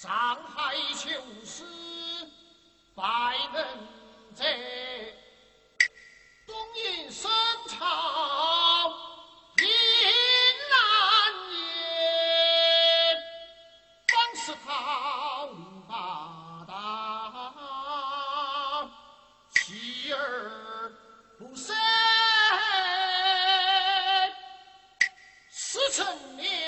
上海求是拜能者，东瀛深草凭栏野，方是桃八大，妻儿不生，死成年。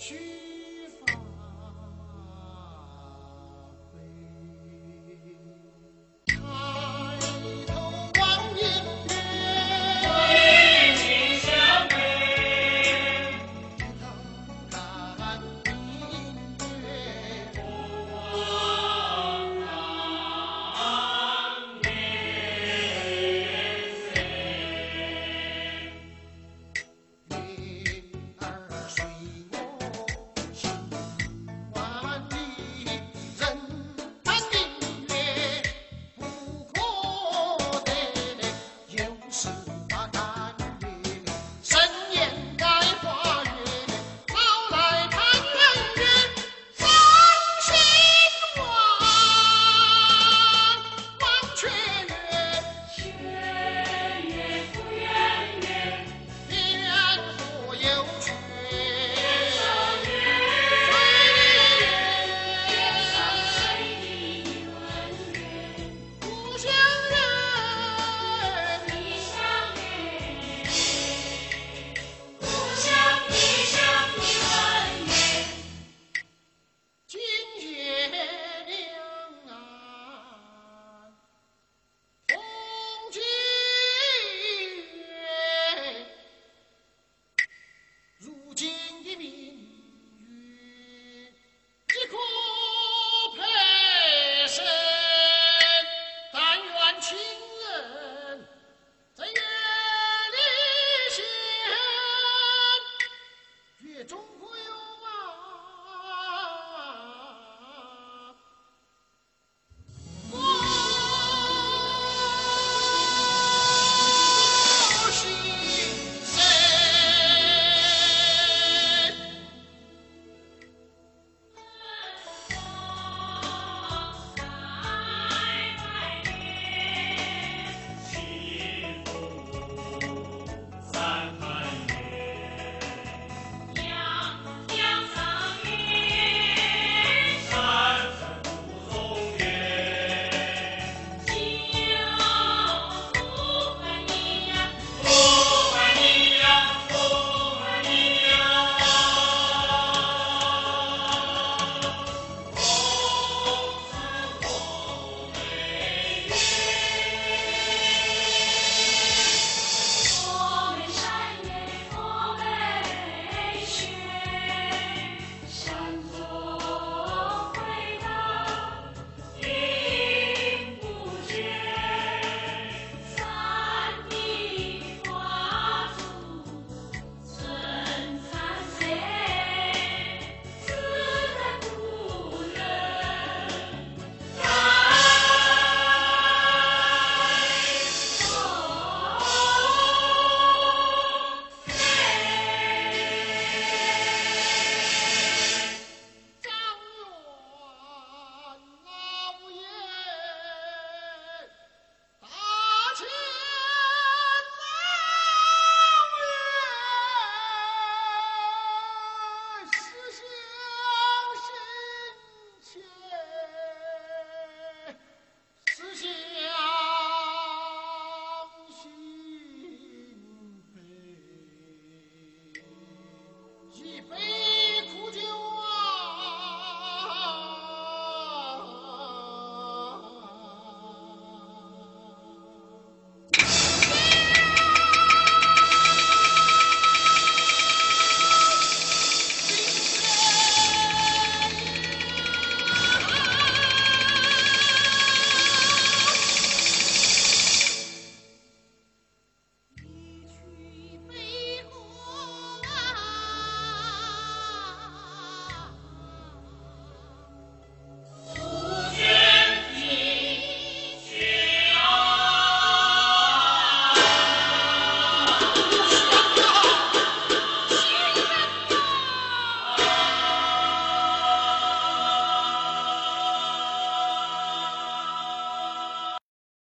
She